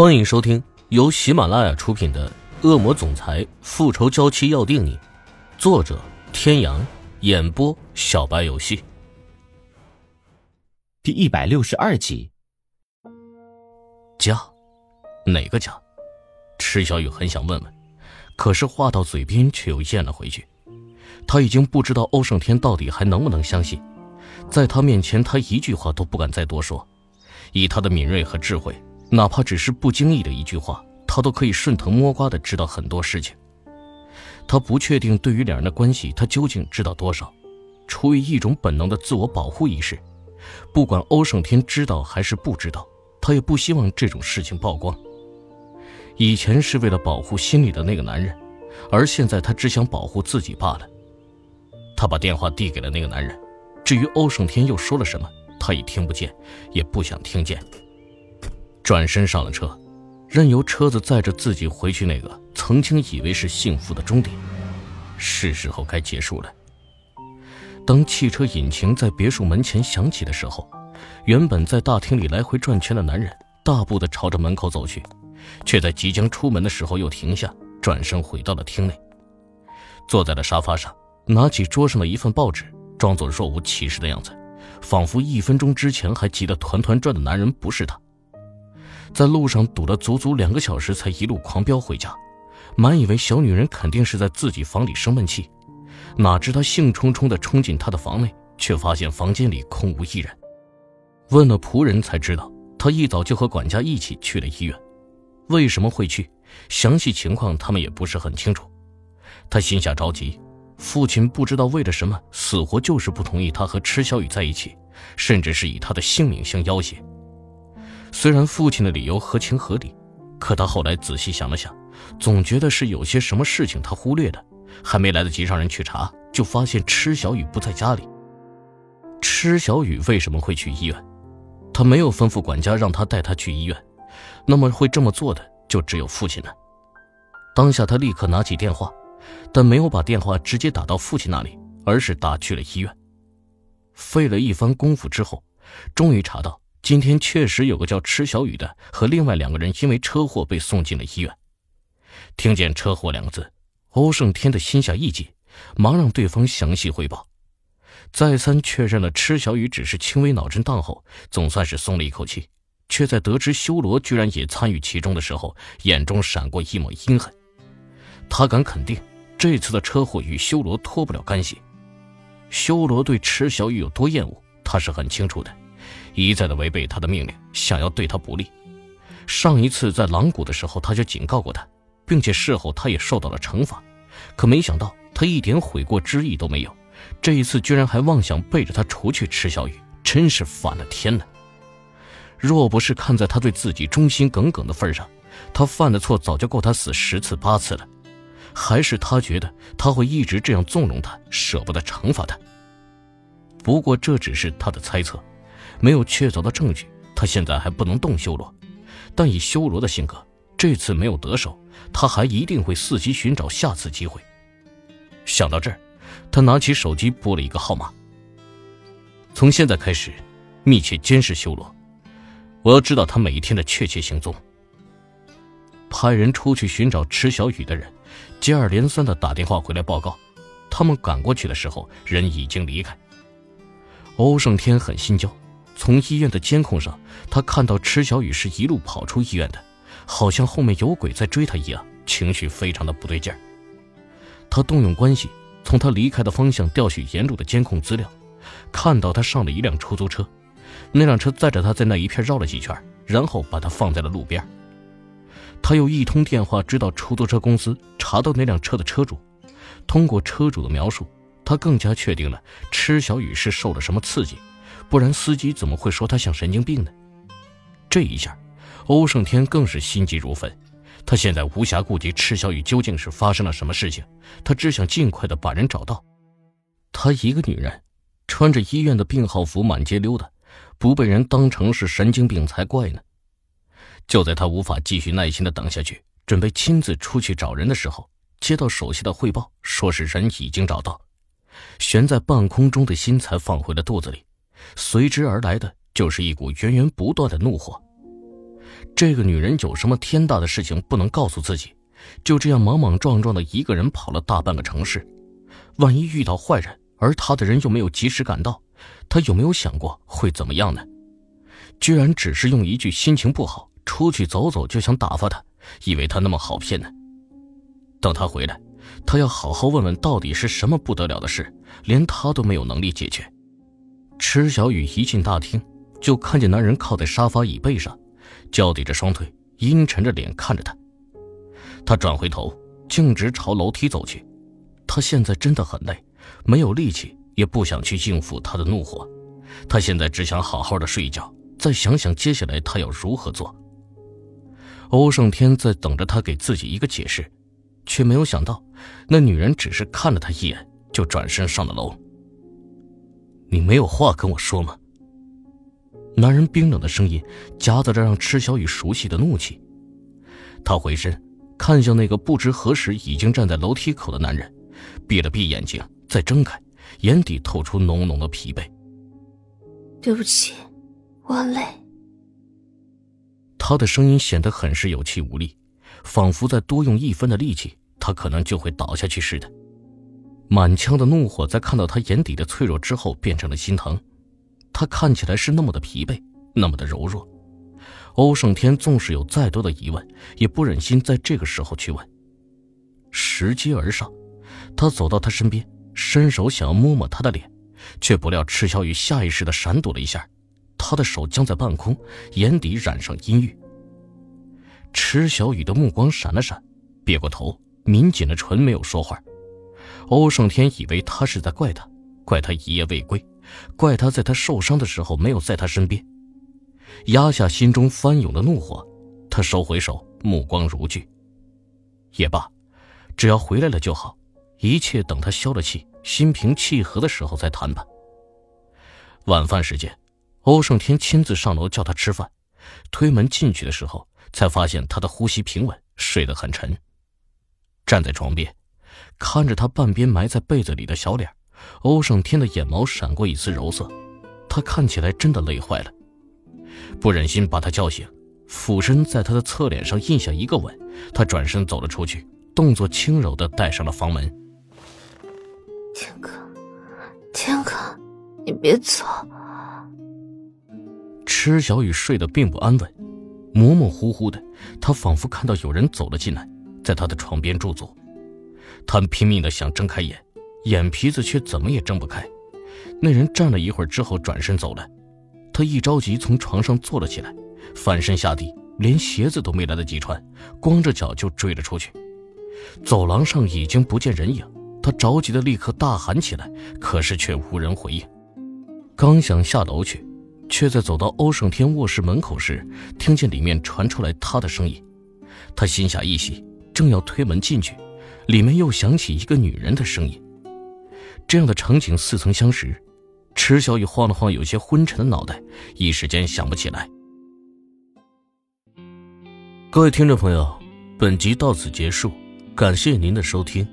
欢迎收听由喜马拉雅出品的《恶魔总裁复仇娇妻要定你》，作者：天阳，演播：小白游戏。第一百六十二集。家，哪个家？池小雨很想问问，可是话到嘴边却又咽了回去。他已经不知道欧胜天到底还能不能相信，在他面前，他一句话都不敢再多说。以他的敏锐和智慧。哪怕只是不经意的一句话，他都可以顺藤摸瓜的知道很多事情。他不确定对于两人的关系，他究竟知道多少。出于一种本能的自我保护意识，不管欧胜天知道还是不知道，他也不希望这种事情曝光。以前是为了保护心里的那个男人，而现在他只想保护自己罢了。他把电话递给了那个男人，至于欧胜天又说了什么，他已听不见，也不想听见。转身上了车，任由车子载着自己回去那个曾经以为是幸福的终点。是时候该结束了。当汽车引擎在别墅门前响起的时候，原本在大厅里来回转圈的男人大步的朝着门口走去，却在即将出门的时候又停下，转身回到了厅内，坐在了沙发上，拿起桌上的一份报纸，装作若无其事的样子，仿佛一分钟之前还急得团团转的男人不是他。在路上堵了足足两个小时，才一路狂飙回家。满以为小女人肯定是在自己房里生闷气，哪知她兴冲冲地冲进她的房内，却发现房间里空无一人。问了仆人才知道，她一早就和管家一起去了医院。为什么会去？详细情况他们也不是很清楚。他心下着急，父亲不知道为了什么，死活就是不同意他和池小雨在一起，甚至是以他的性命相要挟。虽然父亲的理由合情合理，可他后来仔细想了想，总觉得是有些什么事情他忽略的，还没来得及让人去查，就发现池小雨不在家里。池小雨为什么会去医院？他没有吩咐管家让他带他去医院，那么会这么做的就只有父亲了。当下他立刻拿起电话，但没有把电话直接打到父亲那里，而是打去了医院。费了一番功夫之后，终于查到。今天确实有个叫池小雨的和另外两个人因为车祸被送进了医院。听见“车祸”两个字，欧胜天的心下一紧，忙让对方详细汇报。再三确认了池小雨只是轻微脑震荡后，总算是松了一口气。却在得知修罗居然也参与其中的时候，眼中闪过一抹阴狠。他敢肯定，这次的车祸与修罗脱不了干系。修罗对池小雨有多厌恶，他是很清楚的。一再的违背他的命令，想要对他不利。上一次在狼谷的时候，他就警告过他，并且事后他也受到了惩罚。可没想到他一点悔过之意都没有，这一次居然还妄想背着他除去吃小雨，真是反了天了。若不是看在他对自己忠心耿耿的份上，他犯的错早就够他死十次八次了。还是他觉得他会一直这样纵容他，舍不得惩罚他。不过这只是他的猜测。没有确凿的证据，他现在还不能动修罗。但以修罗的性格，这次没有得手，他还一定会伺机寻找下次机会。想到这儿，他拿起手机拨了一个号码。从现在开始，密切监视修罗，我要知道他每一天的确切行踪。派人出去寻找池小雨的人，接二连三的打电话回来报告，他们赶过去的时候，人已经离开。欧胜天很心焦。从医院的监控上，他看到池小雨是一路跑出医院的，好像后面有鬼在追他一样，情绪非常的不对劲儿。他动用关系，从他离开的方向调取沿路的监控资料，看到他上了一辆出租车，那辆车载着他在那一片绕了几圈，然后把他放在了路边。他又一通电话知道出租车公司，查到那辆车的车主，通过车主的描述，他更加确定了池小雨是受了什么刺激。不然，司机怎么会说他像神经病呢？这一下，欧胜天更是心急如焚。他现在无暇顾及赤小雨究竟是发生了什么事情，他只想尽快的把人找到。她一个女人，穿着医院的病号服满街溜达，不被人当成是神经病才怪呢。就在他无法继续耐心的等下去，准备亲自出去找人的时候，接到手下的汇报，说是人已经找到，悬在半空中的心才放回了肚子里。随之而来的就是一股源源不断的怒火。这个女人有什么天大的事情不能告诉自己？就这样莽莽撞撞的一个人跑了大半个城市，万一遇到坏人，而他的人又没有及时赶到，他有没有想过会怎么样呢？居然只是用一句心情不好，出去走走就想打发他，以为他那么好骗呢？等他回来，他要好好问问到底是什么不得了的事，连他都没有能力解决。池小雨一进大厅，就看见男人靠在沙发椅背上，交叠着双腿，阴沉着脸看着他。他转回头，径直朝楼梯走去。他现在真的很累，没有力气，也不想去应付他的怒火。他现在只想好好的睡一觉，再想想接下来他要如何做。欧胜天在等着他给自己一个解释，却没有想到，那女人只是看了他一眼，就转身上了楼。你没有话跟我说吗？男人冰冷的声音夹杂着让池小雨熟悉的怒气。他回身。看向那个不知何时已经站在楼梯口的男人，闭了闭眼睛，再睁开，眼底透出浓浓的疲惫。对不起，我很累。他的声音显得很是有气无力，仿佛再多用一分的力气，他可能就会倒下去似的。满腔的怒火在看到他眼底的脆弱之后，变成了心疼。他看起来是那么的疲惫，那么的柔弱。欧胜天纵使有再多的疑问，也不忍心在这个时候去问。拾阶而上，他走到他身边，伸手想要摸摸他的脸，却不料赤小雨下意识的闪躲了一下，他的手僵在半空，眼底染上阴郁。池小雨的目光闪了闪，别过头，抿紧了唇，没有说话。欧胜天以为他是在怪他，怪他一夜未归，怪他在他受伤的时候没有在他身边。压下心中翻涌的怒火，他收回手，目光如炬。也罢，只要回来了就好，一切等他消了气，心平气和的时候再谈吧。晚饭时间，欧胜天亲自上楼叫他吃饭，推门进去的时候，才发现他的呼吸平稳，睡得很沉。站在床边，看着他半边埋在被子里的小脸，欧胜天的眼眸闪过一丝柔色，他看起来真的累坏了。不忍心把他叫醒，俯身在他的侧脸上印下一个吻，他转身走了出去，动作轻柔的带上了房门。天哥，天哥，你别走。池小雨睡得并不安稳，模模糊糊的，他仿佛看到有人走了进来，在他的床边驻足。他拼命的想睁开眼，眼皮子却怎么也睁不开。那人站了一会儿之后转身走了。他一着急，从床上坐了起来，翻身下地，连鞋子都没来得及穿，光着脚就追了出去。走廊上已经不见人影，他着急的立刻大喊起来，可是却无人回应。刚想下楼去，却在走到欧胜天卧室门口时，听见里面传出来他的声音。他心下一喜，正要推门进去，里面又响起一个女人的声音。这样的场景似曾相识。池小雨晃了晃有些昏沉的脑袋，一时间想不起来。各位听众朋友，本集到此结束，感谢您的收听。